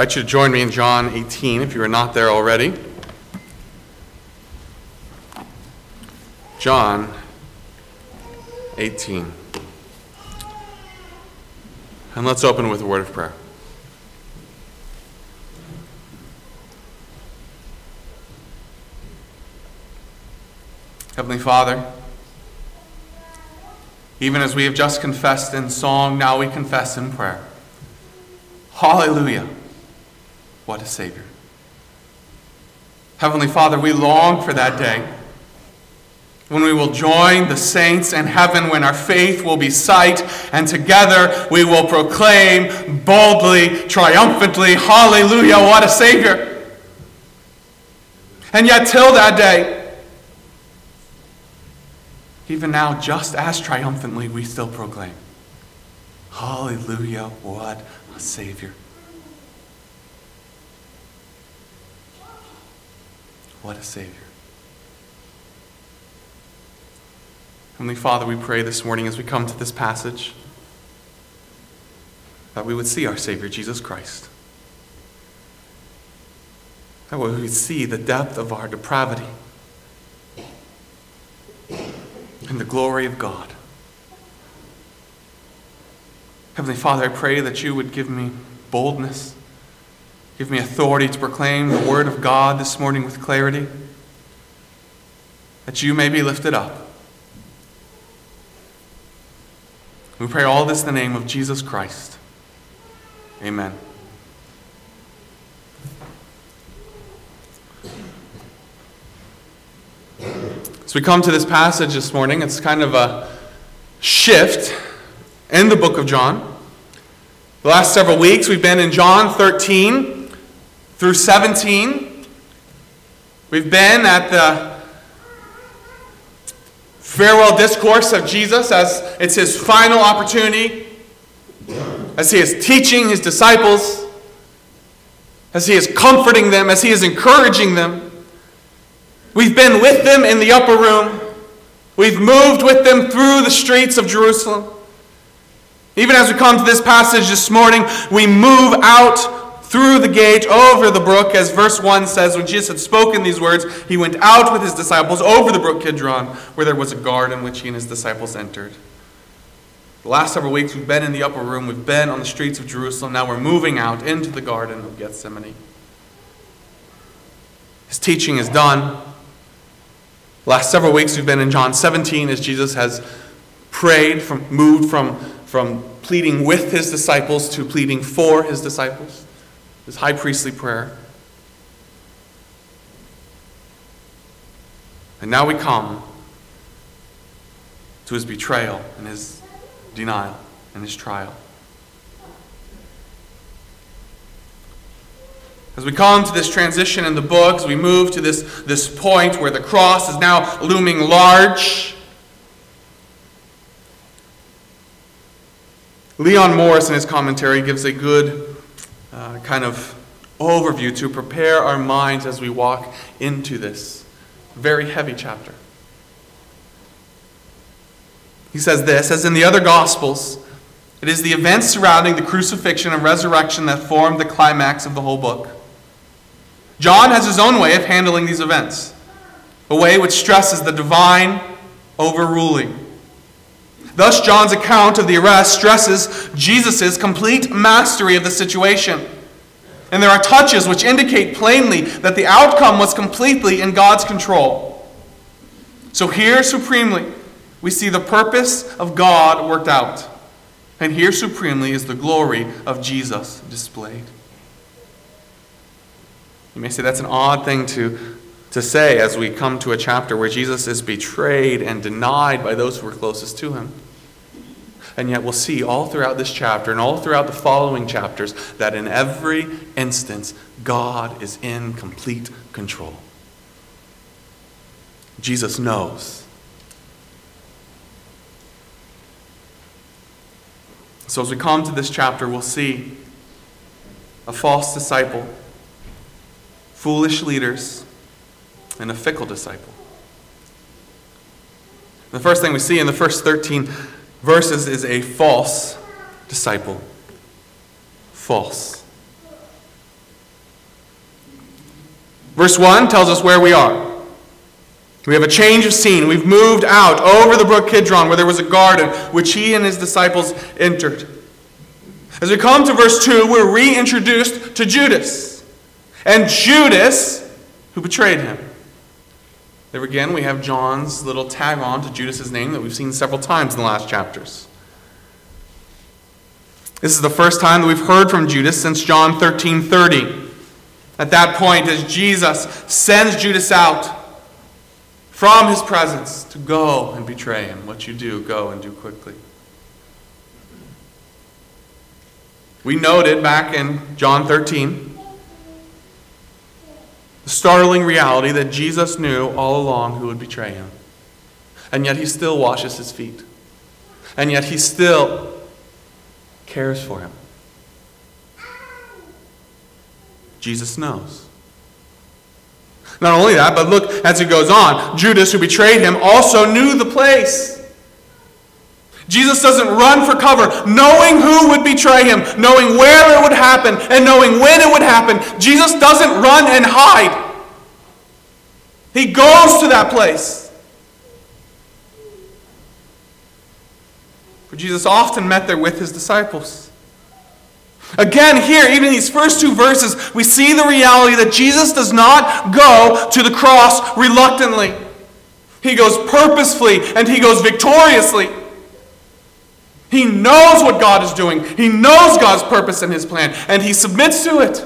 invite you to join me in John 18 if you are not there already. John 18. And let's open with a word of prayer. Heavenly Father, even as we have just confessed in song, now we confess in prayer. Hallelujah. What a Savior. Heavenly Father, we long for that day when we will join the saints in heaven, when our faith will be sight, and together we will proclaim boldly, triumphantly, Hallelujah, what a Savior. And yet, till that day, even now, just as triumphantly, we still proclaim, Hallelujah, what a Savior. What a Savior. Heavenly Father, we pray this morning as we come to this passage that we would see our Savior, Jesus Christ. That we would see the depth of our depravity and the glory of God. Heavenly Father, I pray that you would give me boldness, give me authority to proclaim the Word of God this morning with clarity, that you may be lifted up. We pray all this in the name of Jesus Christ. Amen. As we come to this passage this morning, it's kind of a shift in the book of John. The last several weeks, we've been in John 13 through 17. We've been at the farewell discourse of Jesus as it's his final opportunity, as he is teaching his disciples, as he is comforting them, as he is encouraging them. We've been with them in the upper room. We've moved with them through the streets of Jerusalem. Even as we come to this passage this morning, we move out through the gate over the brook, as verse 1 says, when Jesus had spoken these words, he went out with his disciples over the brook Kidron, where there was a garden which he and his disciples entered. The last several weeks, we've been in the upper room, we've been on the streets of Jerusalem. Now we're moving out into the garden of Gethsemane. His teaching is done. The last several weeks, we've been in John 17 as Jesus has prayed, from, moved from, from pleading with his disciples to pleading for his disciples his high priestly prayer. And now we come to his betrayal and his denial and his trial. As we come to this transition in the books, we move to this, this point where the cross is now looming large. Leon Morris, in his commentary, gives a good uh, kind of overview to prepare our minds as we walk into this very heavy chapter. He says this As in the other Gospels, it is the events surrounding the crucifixion and resurrection that form the climax of the whole book. John has his own way of handling these events, a way which stresses the divine overruling. Thus, John's account of the arrest stresses Jesus' complete mastery of the situation. And there are touches which indicate plainly that the outcome was completely in God's control. So, here supremely, we see the purpose of God worked out. And here supremely is the glory of Jesus displayed. You may say that's an odd thing to, to say as we come to a chapter where Jesus is betrayed and denied by those who were closest to him. And yet, we'll see all throughout this chapter and all throughout the following chapters that in every instance, God is in complete control. Jesus knows. So, as we come to this chapter, we'll see a false disciple, foolish leaders, and a fickle disciple. The first thing we see in the first 13 verses is a false disciple. False. Verse 1 tells us where we are. We have a change of scene. We've moved out over the brook Kidron, where there was a garden, which he and his disciples entered. As we come to verse 2, we're reintroduced to Judas. And Judas, who betrayed him. There again, we have John's little tag on to Judas's name that we've seen several times in the last chapters. This is the first time that we've heard from Judas since John 13 30. At that point, as Jesus sends Judas out from his presence to go and betray him, what you do, go and do quickly. We noted back in John 13 the startling reality that Jesus knew all along who would betray him. And yet he still washes his feet. And yet he still cares for him. Jesus knows. Not only that, but look as it goes on. Judas, who betrayed him, also knew the place. Jesus doesn't run for cover, knowing who would betray him, knowing where it would happen, and knowing when it would happen. Jesus doesn't run and hide. He goes to that place. For Jesus often met there with his disciples. Again, here, even in these first two verses, we see the reality that Jesus does not go to the cross reluctantly. He goes purposefully and he goes victoriously. He knows what God is doing, he knows God's purpose and his plan, and he submits to it.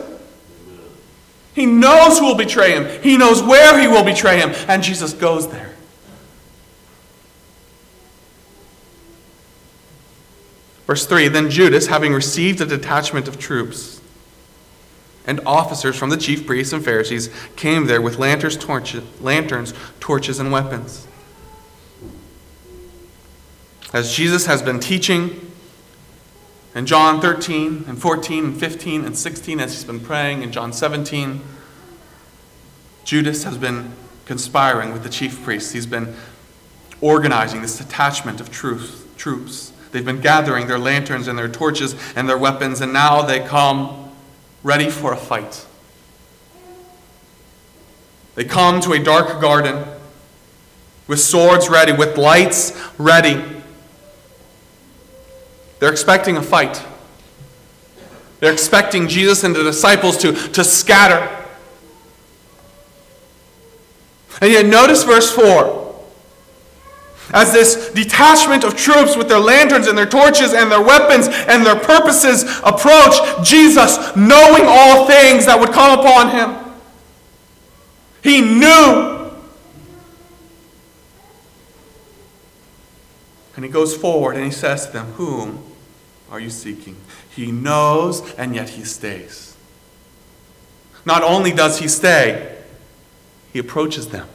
He knows who will betray him, he knows where he will betray him, and Jesus goes there. Verse 3 Then Judas, having received a detachment of troops and officers from the chief priests and Pharisees, came there with lanterns, torches, lanterns, torches and weapons. As Jesus has been teaching in John 13 and 14 and 15 and 16, as he's been praying in John 17, Judas has been conspiring with the chief priests. He's been organizing this detachment of truth, troops. They've been gathering their lanterns and their torches and their weapons, and now they come ready for a fight. They come to a dark garden with swords ready, with lights ready. They're expecting a fight. They're expecting Jesus and the disciples to, to scatter. And yet, notice verse 4 as this detachment of troops with their lanterns and their torches and their weapons and their purposes approach Jesus, knowing all things that would come upon him. He knew. And he goes forward and he says to them, Whom are you seeking? He knows, and yet he stays. Not only does he stay, he approaches them.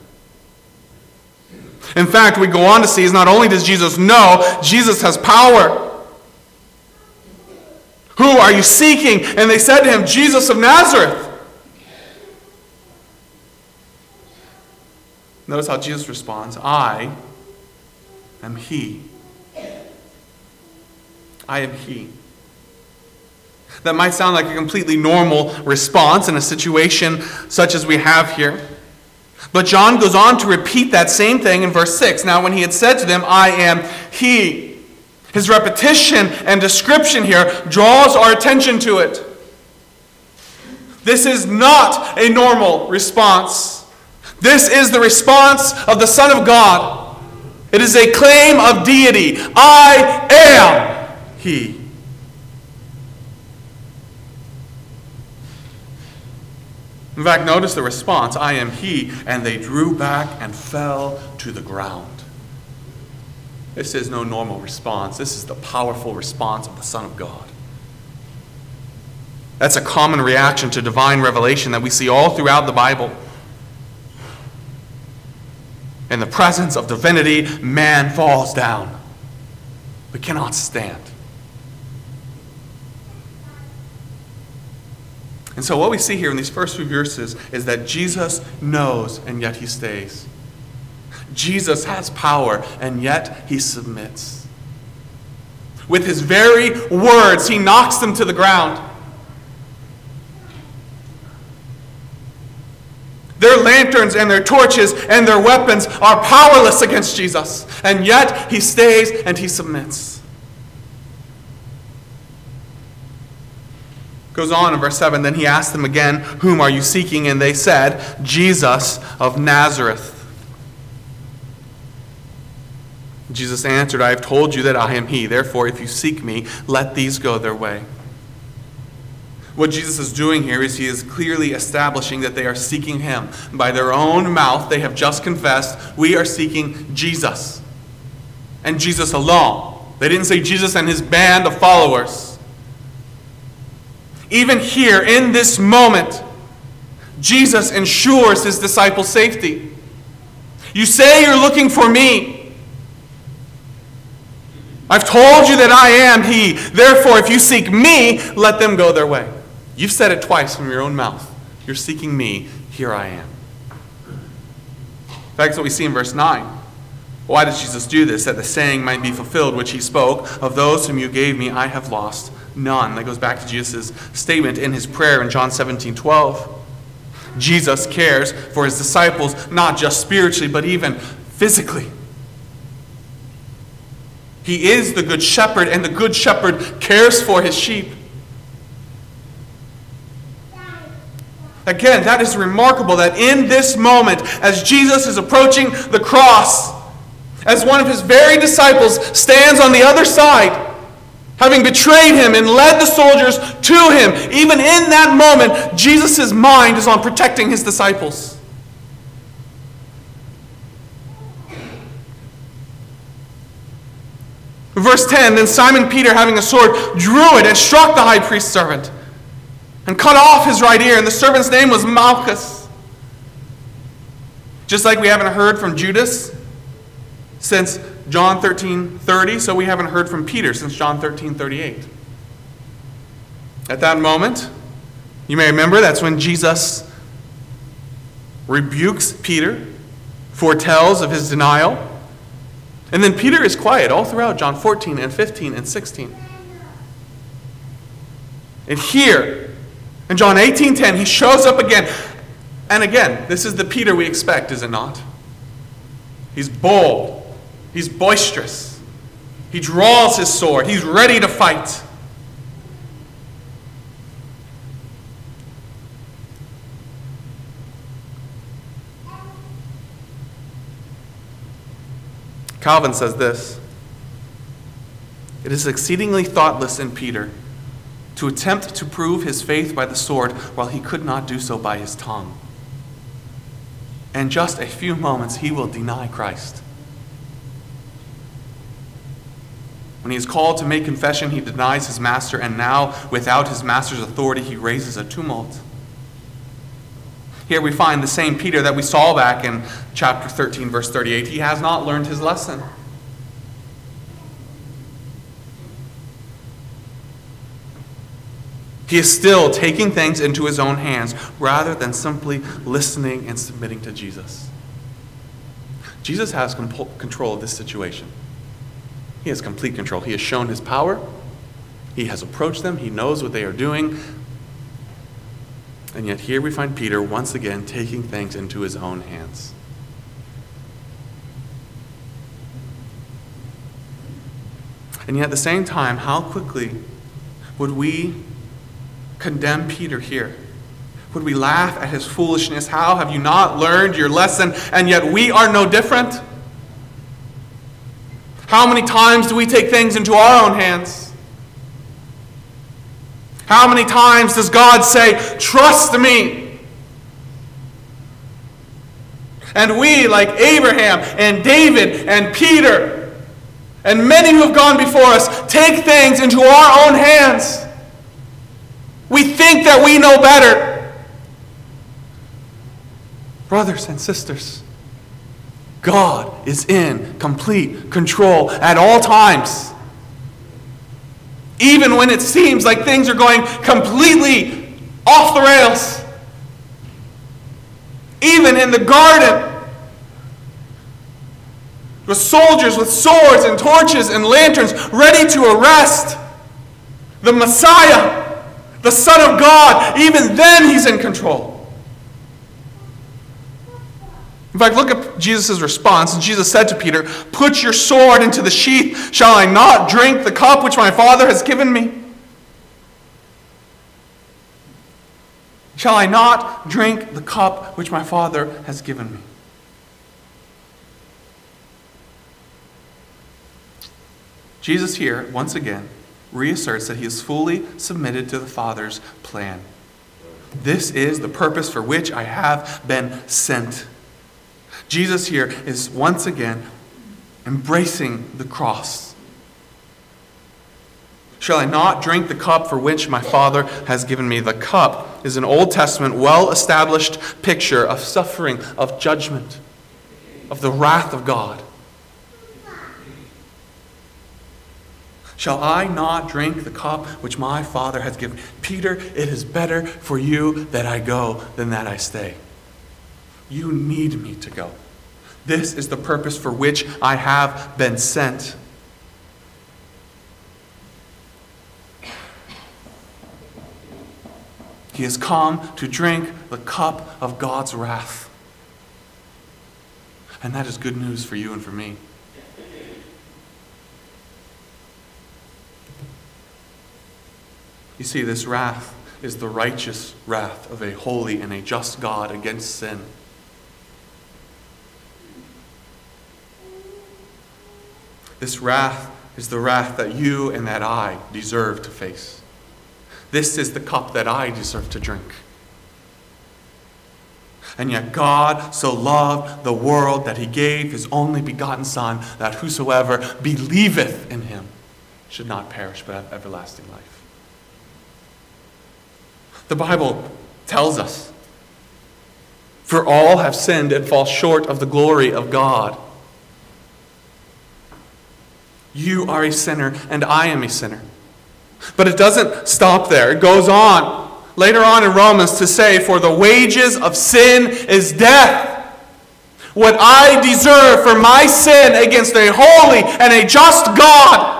In fact, we go on to see is not only does Jesus know, Jesus has power. Who are you seeking? And they said to him, Jesus of Nazareth. Notice how Jesus responds I am He. I am He. That might sound like a completely normal response in a situation such as we have here. But John goes on to repeat that same thing in verse 6. Now, when he had said to them, I am he, his repetition and description here draws our attention to it. This is not a normal response. This is the response of the Son of God. It is a claim of deity. I am He. In fact, notice the response I am he, and they drew back and fell to the ground. This is no normal response. This is the powerful response of the Son of God. That's a common reaction to divine revelation that we see all throughout the Bible. In the presence of divinity, man falls down, but cannot stand. And so, what we see here in these first few verses is that Jesus knows and yet he stays. Jesus has power and yet he submits. With his very words, he knocks them to the ground. Their lanterns and their torches and their weapons are powerless against Jesus. And yet he stays and he submits. Goes on in verse 7 Then he asked them again, Whom are you seeking? And they said, Jesus of Nazareth. Jesus answered, I have told you that I am he. Therefore, if you seek me, let these go their way. What Jesus is doing here is he is clearly establishing that they are seeking him. By their own mouth, they have just confessed, We are seeking Jesus. And Jesus alone. They didn't say Jesus and his band of followers. Even here, in this moment, Jesus ensures his disciples' safety. You say you're looking for me. I've told you that I am He. Therefore, if you seek me, let them go their way. You've said it twice from your own mouth. You're seeking me. Here I am. That's what we see in verse 9. Why does Jesus do this? That the saying might be fulfilled, which he spoke, Of those whom you gave me, I have lost none. That goes back to Jesus' statement in his prayer in John 17 12. Jesus cares for his disciples, not just spiritually, but even physically. He is the good shepherd, and the good shepherd cares for his sheep. Again, that is remarkable that in this moment, as Jesus is approaching the cross, as one of his very disciples stands on the other side, having betrayed him and led the soldiers to him, even in that moment, Jesus' mind is on protecting his disciples. Verse 10 Then Simon Peter, having a sword, drew it and struck the high priest's servant and cut off his right ear. And the servant's name was Malchus. Just like we haven't heard from Judas since John 13 30, so we haven't heard from Peter since John 13 38. At that moment, you may remember that's when Jesus rebukes Peter, foretells of his denial. And then Peter is quiet all throughout John 14 and 15 and 16. And here, in John 18:10, he shows up again. And again, this is the Peter we expect, is it not? He's bold. He's boisterous. He draws his sword. He's ready to fight. Calvin says this It is exceedingly thoughtless in Peter to attempt to prove his faith by the sword while he could not do so by his tongue. In just a few moments, he will deny Christ. When he is called to make confession, he denies his master, and now, without his master's authority, he raises a tumult. Here we find the same Peter that we saw back in chapter 13, verse 38. He has not learned his lesson. He is still taking things into his own hands rather than simply listening and submitting to Jesus. Jesus has control of this situation. He has complete control. He has shown his power. He has approached them. He knows what they are doing. And yet, here we find Peter once again taking things into his own hands. And yet, at the same time, how quickly would we condemn Peter here? Would we laugh at his foolishness? How have you not learned your lesson? And yet, we are no different. How many times do we take things into our own hands? How many times does God say, Trust me? And we, like Abraham and David and Peter, and many who have gone before us, take things into our own hands. We think that we know better. Brothers and sisters, God is in complete control at all times even when it seems like things are going completely off the rails. Even in the garden, with soldiers with swords and torches and lanterns ready to arrest the Messiah, the Son of God, even then he's in control. In fact, look at Jesus' response. Jesus said to Peter, Put your sword into the sheath. Shall I not drink the cup which my Father has given me? Shall I not drink the cup which my Father has given me? Jesus here, once again, reasserts that he is fully submitted to the Father's plan. This is the purpose for which I have been sent. Jesus here is once again embracing the cross. Shall I not drink the cup for which my Father has given me? The cup is an Old Testament, well established picture of suffering, of judgment, of the wrath of God. Shall I not drink the cup which my Father has given? Peter, it is better for you that I go than that I stay. You need me to go. This is the purpose for which I have been sent. He has come to drink the cup of God's wrath. And that is good news for you and for me. You see, this wrath is the righteous wrath of a holy and a just God against sin. This wrath is the wrath that you and that I deserve to face. This is the cup that I deserve to drink. And yet God so loved the world that he gave his only begotten Son, that whosoever believeth in him should not perish but have everlasting life. The Bible tells us, For all have sinned and fall short of the glory of God. You are a sinner, and I am a sinner. But it doesn't stop there. It goes on later on in Romans to say, For the wages of sin is death. What I deserve for my sin against a holy and a just God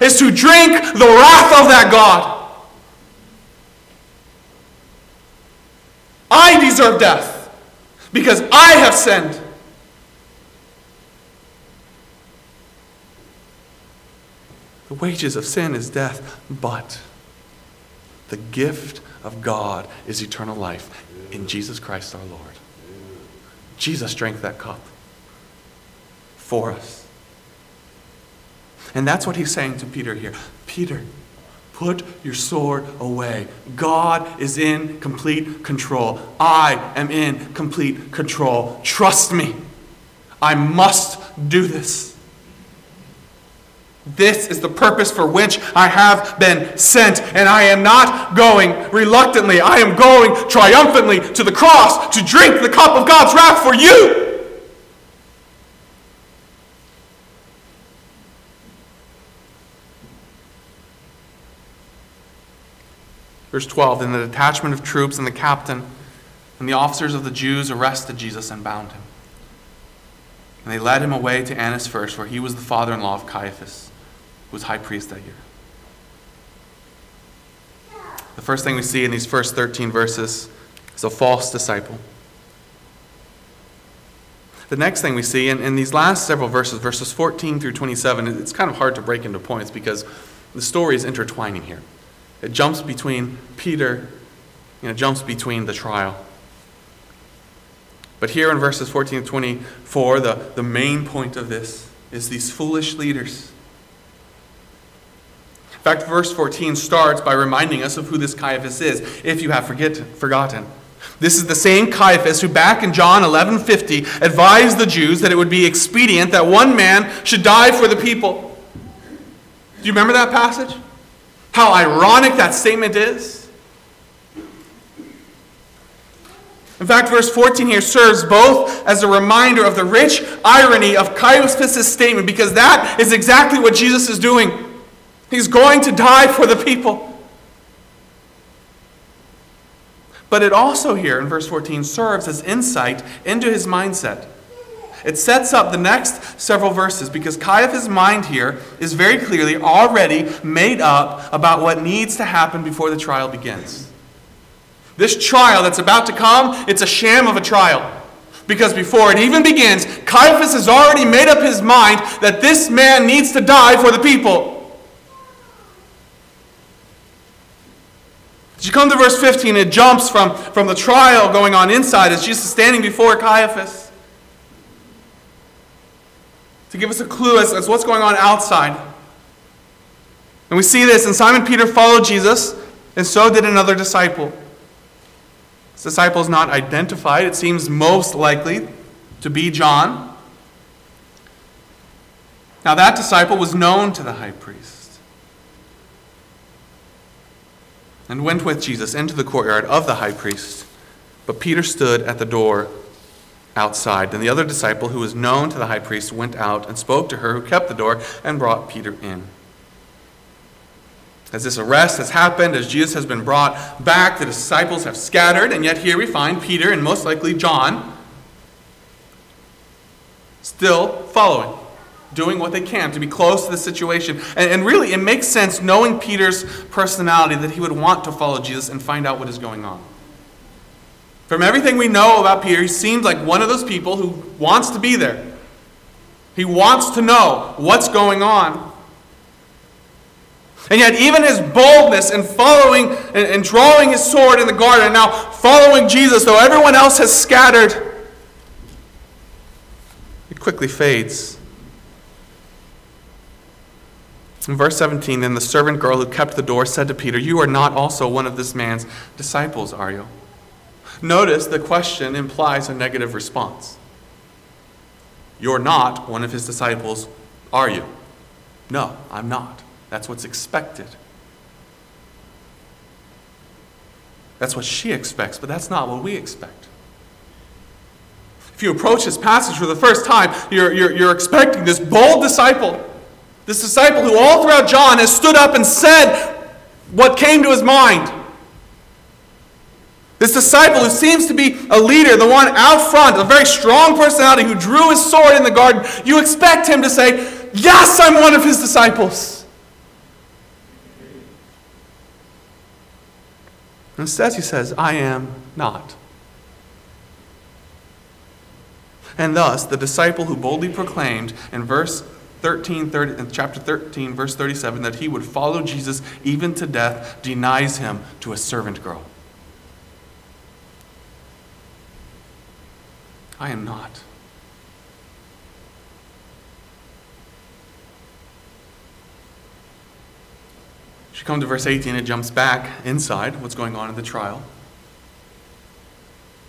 is to drink the wrath of that God. I deserve death because I have sinned. The wages of sin is death, but the gift of God is eternal life in Jesus Christ our Lord. Jesus drank that cup for us. And that's what he's saying to Peter here. Peter, put your sword away. God is in complete control. I am in complete control. Trust me. I must do this. This is the purpose for which I have been sent, and I am not going reluctantly. I am going triumphantly to the cross to drink the cup of God's wrath for you. Verse 12 Then the detachment of troops and the captain and the officers of the Jews arrested Jesus and bound him. And they led him away to Annas first, where he was the father in law of Caiaphas was high priest that year. The first thing we see in these first 13 verses is a false disciple. The next thing we see in, in these last several verses, verses 14 through 27, it's kind of hard to break into points because the story is intertwining here. It jumps between Peter, you know, jumps between the trial. But here in verses 14 to 24, the, the main point of this is these foolish leaders in fact, verse 14 starts by reminding us of who this Caiaphas is, if you have forget, forgotten. This is the same Caiaphas who back in John 11:50 advised the Jews that it would be expedient that one man should die for the people. Do you remember that passage? How ironic that statement is? In fact, verse 14 here serves both as a reminder of the rich irony of Caiaphas' statement because that is exactly what Jesus is doing. He's going to die for the people. But it also, here in verse 14, serves as insight into his mindset. It sets up the next several verses because Caiaphas' mind here is very clearly already made up about what needs to happen before the trial begins. This trial that's about to come, it's a sham of a trial. Because before it even begins, Caiaphas has already made up his mind that this man needs to die for the people. As you come to verse 15, it jumps from, from the trial going on inside as Jesus is standing before Caiaphas to give us a clue as, as what's going on outside. And we see this, and Simon Peter followed Jesus, and so did another disciple. This disciple is not identified. It seems most likely to be John. Now, that disciple was known to the high priest and went with Jesus into the courtyard of the high priest. But Peter stood at the door outside. And the other disciple, who was known to the high priest, went out and spoke to her who kept the door and brought Peter in. As this arrest has happened, as Jesus has been brought back, the disciples have scattered, and yet here we find Peter and most likely John still following, doing what they can to be close to the situation. And, and, really, it makes sense knowing Peter's personality that he would want to follow Jesus and find out what is going on. From everything we know about Peter, he seems like one of those people who wants to be there. He wants to know what's going on. And yet, even his boldness in following and, drawing his sword in the garden, and now following Jesus, though everyone else has scattered, it quickly fades. In verse 17, then the servant girl who kept the door said to Peter, You are not also one of this man's disciples, are you? Notice the question implies a negative response. You're not one of his disciples, are you? No, I'm not. That's what's expected. That's what she expects, but that's not what we expect. If you approach this passage for the first time, you're, you're, you're expecting this bold disciple, this disciple who all throughout John has stood up and said what came to his mind. This disciple who seems to be a leader, the one out front, a very strong personality who drew his sword in the garden, you expect him to say, Yes, I'm one of his disciples. Instead, he says, I am not. And thus, the disciple who boldly proclaimed in verse 13, 30, in chapter 13, verse 37, that he would follow Jesus even to death, denies him to a servant girl. I am not. She come to verse 18, it jumps back inside what's going on in the trial.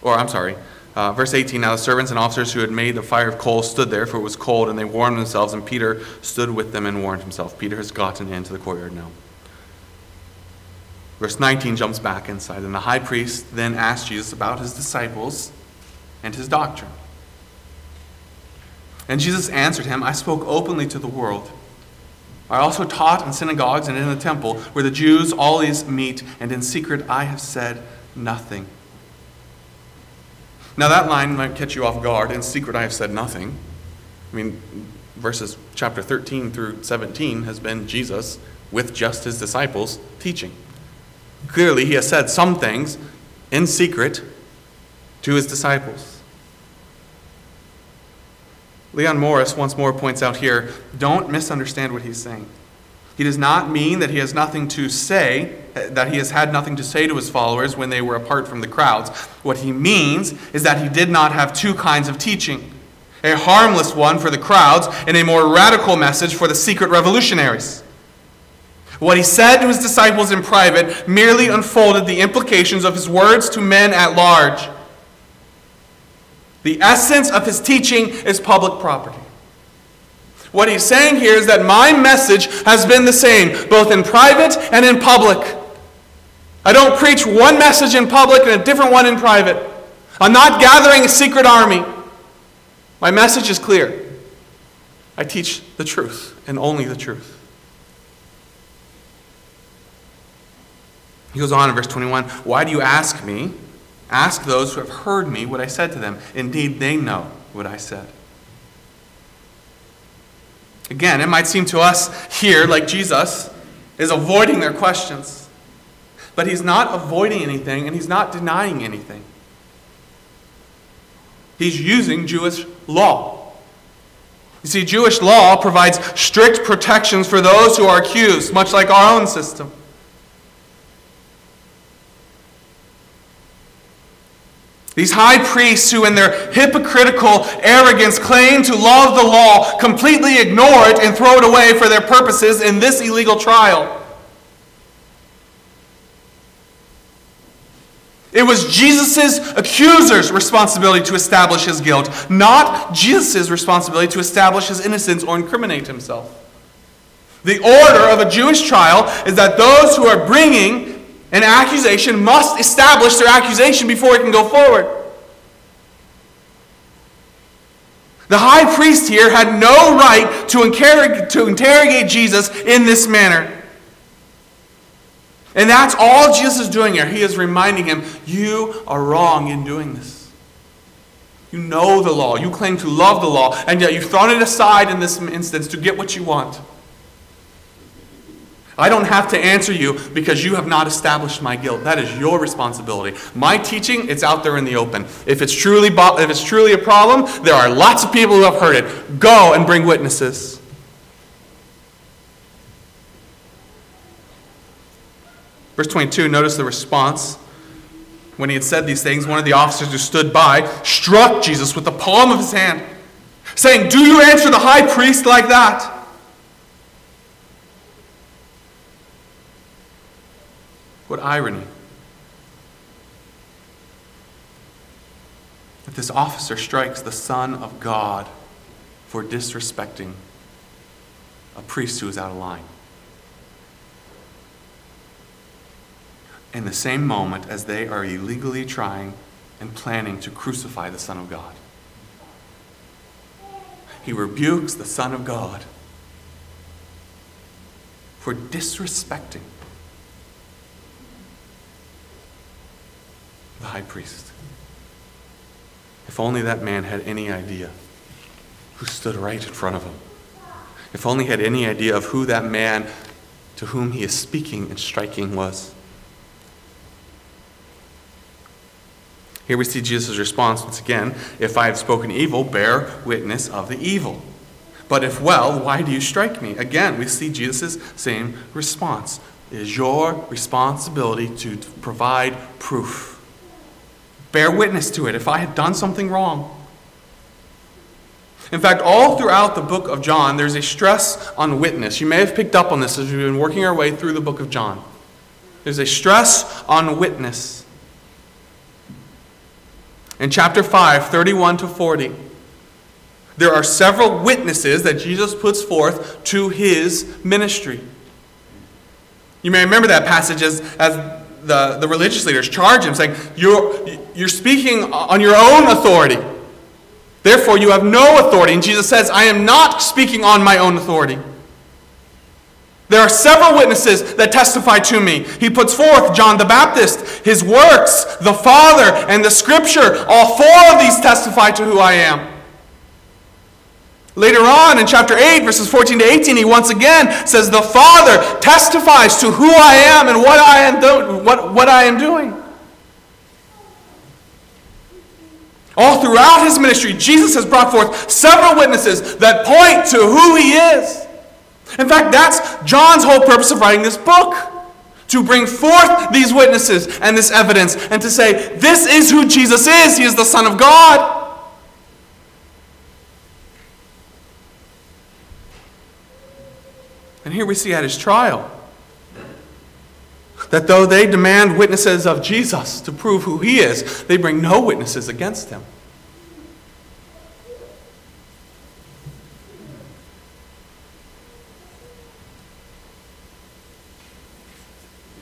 Or, I'm sorry, uh, verse 18 Now the servants and officers who had made the fire of coals stood there, for it was cold, and they warmed themselves, and Peter stood with them and warmed himself. Peter has gotten into the courtyard now. Verse 19 jumps back inside, and the high priest then asked Jesus about his disciples and his doctrine. And Jesus answered him, I spoke openly to the world. I also taught in synagogues and in the temple, where the Jews always meet, and in secret I have said nothing. Now, that line might catch you off guard. In secret I have said nothing. I mean, verses chapter 13 through 17 has been Jesus with just his disciples teaching. Clearly, he has said some things in secret to his disciples. Leon Morris once more points out here don't misunderstand what he's saying. He does not mean that he has nothing to say, that he has had nothing to say to his followers when they were apart from the crowds. What he means is that he did not have two kinds of teaching a harmless one for the crowds and a more radical message for the secret revolutionaries. What he said to his disciples in private merely unfolded the implications of his words to men at large. The essence of his teaching is public property. What he's saying here is that my message has been the same, both in private and in public. I don't preach one message in public and a different one in private. I'm not gathering a secret army. My message is clear. I teach the truth and only the truth. He goes on in verse 21 Why do you ask me? Ask those who have heard me what I said to them. Indeed, they know what I said. Again, it might seem to us here like Jesus is avoiding their questions. But he's not avoiding anything and he's not denying anything. He's using Jewish law. You see, Jewish law provides strict protections for those who are accused, much like our own system. These high priests who, in their hypocritical arrogance, claim to love the law, completely ignore it and throw it away for their purposes in this illegal trial. It was Jesus' accuser's responsibility to establish his guilt, not Jesus' responsibility to establish his innocence or incriminate himself. The order of a Jewish trial is that those who are bringing an accusation must establish their accusation before it can go forward. The high priest here had no right to, to interrogate Jesus in this manner. And that's all Jesus is doing here. He is reminding him, You are wrong in doing this. You know the law. You claim to love the law, and yet you've thrown it aside in this instance to get what you want. I don't have to answer you because you have not established my guilt. That is your responsibility. My teaching, it's out there in the open. If it's truly, if it's truly a problem, there are lots of people who have heard it. Go and bring witnesses. Verse 22, notice the response. When he had said these things, one of the officers who stood by struck Jesus with the palm of his hand, saying, Do you answer the high priest like that? What irony. That this officer strikes the Son of God for disrespecting a priest who is out of line. In the same moment as they are illegally trying and planning to crucify the Son of God. He rebukes the Son of God for disrespecting the high priest. If only that man had any idea who stood right in front of him. If only he had any idea of who that man to whom he is speaking and striking was. Here we see Jesus' response once again If I have spoken evil, bear witness of the evil. But if well, why do you strike me? Again, we see Jesus' same response. It is your responsibility to provide proof. Bear witness to it if I had done something wrong. In fact, all throughout the book of John, there's a stress on witness. You may have picked up on this as we've been working our way through the book of John. There's a stress on witness in chapter 5, 31 to 40. There are several witnesses that Jesus puts forth to his ministry. You may remember that passage as, as the, the religious leaders charge him, saying, you're, you're speaking on your own authority. Therefore, you have no authority. And Jesus says, I am not speaking on my own authority. There are several witnesses that testify to me. He puts forth John the Baptist, his works, the Father, and the Scripture. All four of these testify to who I am. Later on in chapter 8, verses 14 to 18, he once again says, The Father testifies to who I am and what I am, do- what, what I am doing. All throughout his ministry, Jesus has brought forth several witnesses that point to who he is. In fact, that's John's whole purpose of writing this book to bring forth these witnesses and this evidence and to say, this is who Jesus is. He is the Son of God. And here we see at his trial that though they demand witnesses of Jesus to prove who he is, they bring no witnesses against him.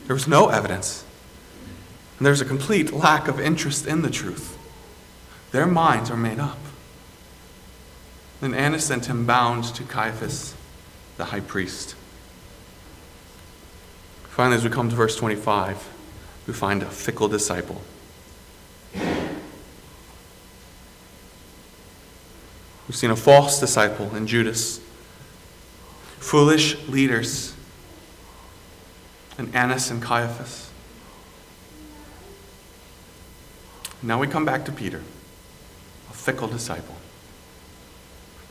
There was no evidence. And there's a complete lack of interest in the truth. Their minds are made up. Then Annas sent him bound to Caiaphas, the high priest. Finally, as we come to verse 25, we find a fickle disciple. We've seen a false disciple in Judas, foolish leaders and Annas and Caiaphas. Now we come back to Peter. A fickle disciple.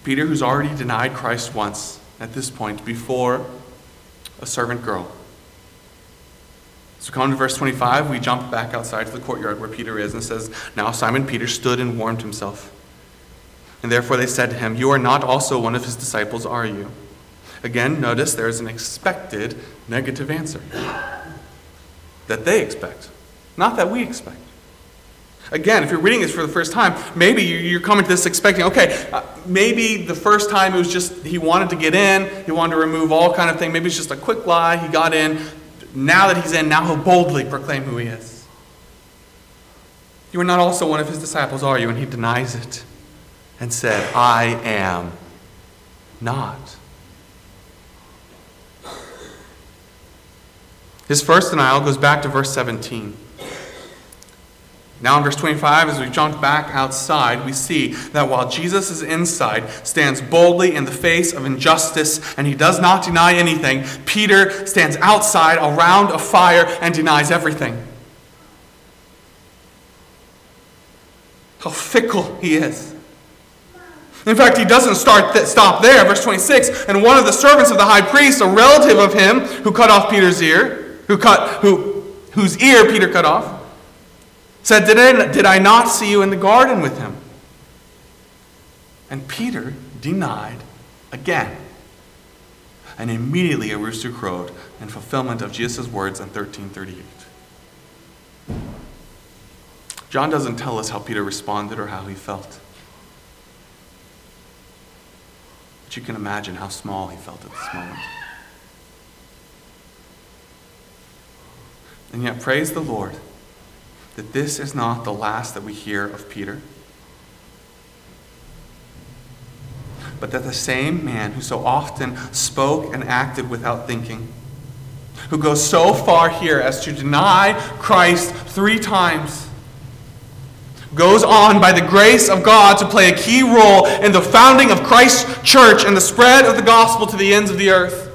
Peter, who's already denied Christ once at this point before a servant girl. So, come to verse 25, we jump back outside to the courtyard where Peter is and says, Now Simon Peter stood and warmed himself. And therefore they said to him, You are not also one of his disciples, are you? Again, notice there is an expected negative answer that they expect, not that we expect. Again, if you're reading this for the first time, maybe you're coming to this expecting, okay, uh, maybe the first time it was just he wanted to get in, he wanted to remove all kind of thing. Maybe it's just a quick lie. He got in. Now that he's in, now he'll boldly proclaim who he is. You are not also one of his disciples, are you? And he denies it and said, I am not. His first denial goes back to verse 17. Now, in verse 25, as we jump back outside, we see that while Jesus is inside, stands boldly in the face of injustice, and he does not deny anything, Peter stands outside around a fire and denies everything. How fickle he is. In fact, he doesn't start th- stop there. Verse 26 And one of the servants of the high priest, a relative of him who cut off Peter's ear, who cut, who, whose ear Peter cut off, said, did I, did I not see you in the garden with him? And Peter denied again. And immediately a rooster crowed in fulfillment of Jesus' words in 1338. John doesn't tell us how Peter responded or how he felt. But you can imagine how small he felt at this moment. And yet, praise the Lord that this is not the last that we hear of Peter. But that the same man who so often spoke and acted without thinking, who goes so far here as to deny Christ three times, goes on by the grace of God to play a key role in the founding of Christ's church and the spread of the gospel to the ends of the earth.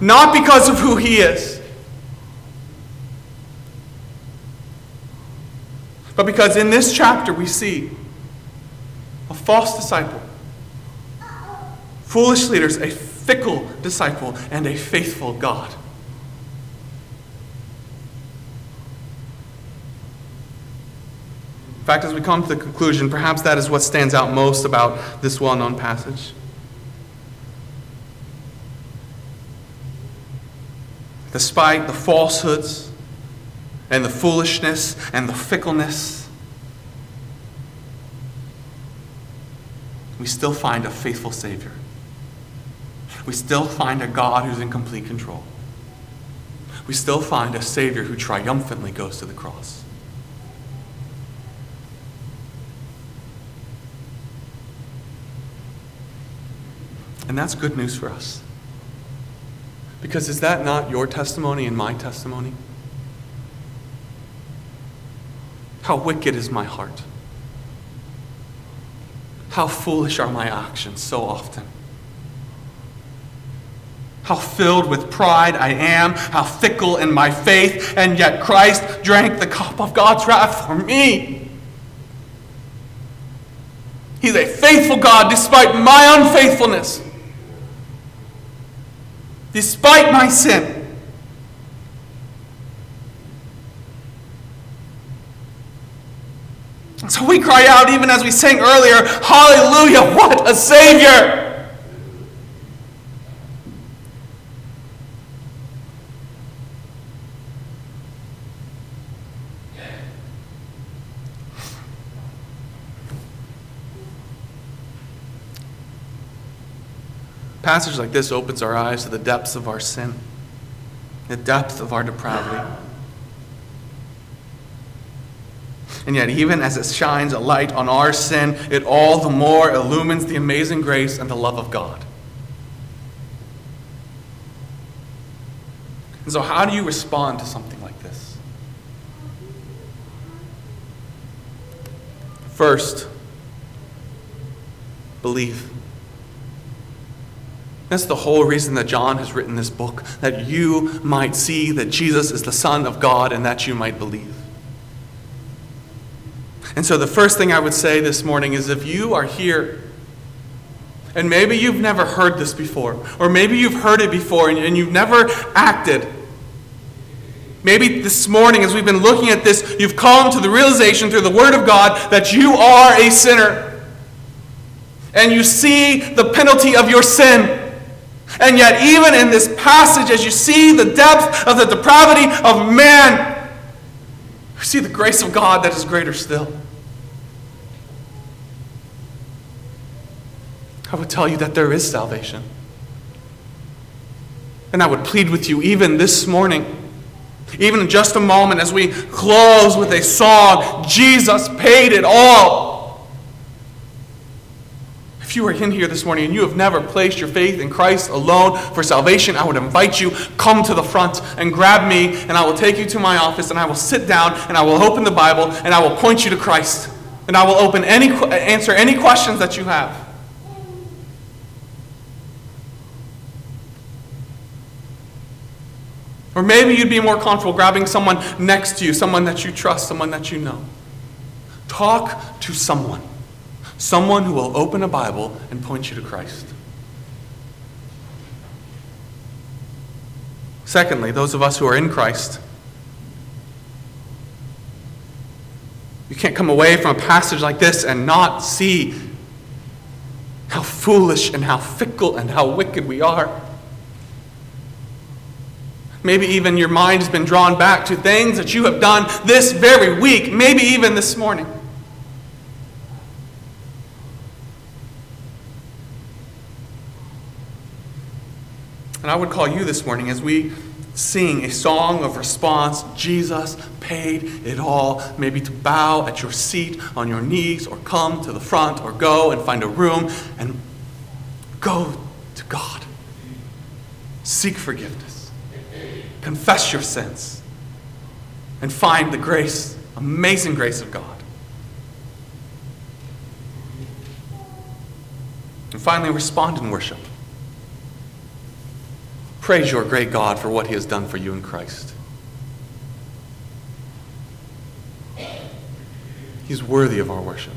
Not because of who he is, but because in this chapter we see a false disciple, foolish leaders, a fickle disciple, and a faithful God. In fact, as we come to the conclusion, perhaps that is what stands out most about this well known passage. Despite the falsehoods and the foolishness and the fickleness, we still find a faithful Savior. We still find a God who's in complete control. We still find a Savior who triumphantly goes to the cross. And that's good news for us. Because is that not your testimony and my testimony? How wicked is my heart? How foolish are my actions so often? How filled with pride I am, how fickle in my faith, and yet Christ drank the cup of God's wrath for me. He's a faithful God despite my unfaithfulness despite my sin. So we cry out, even as we sang earlier, Hallelujah, what a Savior! passage like this opens our eyes to the depths of our sin, the depth of our depravity. And yet, even as it shines a light on our sin, it all the more illumines the amazing grace and the love of God. And so, how do you respond to something like this? First, believe. That's the whole reason that John has written this book, that you might see that Jesus is the Son of God and that you might believe. And so, the first thing I would say this morning is if you are here, and maybe you've never heard this before, or maybe you've heard it before and, you've never acted. Maybe this morning, as we've been looking at this, you've come to the realization through the Word of God that you are a sinner. And you see the penalty of your sin. And yet, even in this passage, as you see the depth of the depravity of man, you see the grace of God that is greater still. I would tell you that there is salvation. And I would plead with you even this morning, even in just a moment, as we close with a song Jesus paid it all. If you are in here this morning and you have never placed your faith in Christ alone for salvation, I would invite you, come to the front and grab me, and I will take you to my office, and I will sit down, and I will open the Bible, and I will point you to Christ. And I will open any, answer any questions that you have. Or maybe you'd be more comfortable grabbing someone next to you, someone that you trust, someone that you know. Talk to someone. Someone who will open a Bible and point you to Christ. Secondly, those of us who are in Christ, you can't come away from a passage like this and not see how foolish and how fickle and how wicked we are. Maybe even your mind has been drawn back to things that you have done this very week, maybe even this morning. And I would call you this morning as we sing a song of response Jesus paid it all. Maybe to bow at your seat on your knees, or come to the front, or go and find a room and go to God. Seek forgiveness confess your sins, and find the grace, amazing grace of God. And finally, respond in worship. Praise your great God for what he has done for you in Christ. He's worthy of our worship.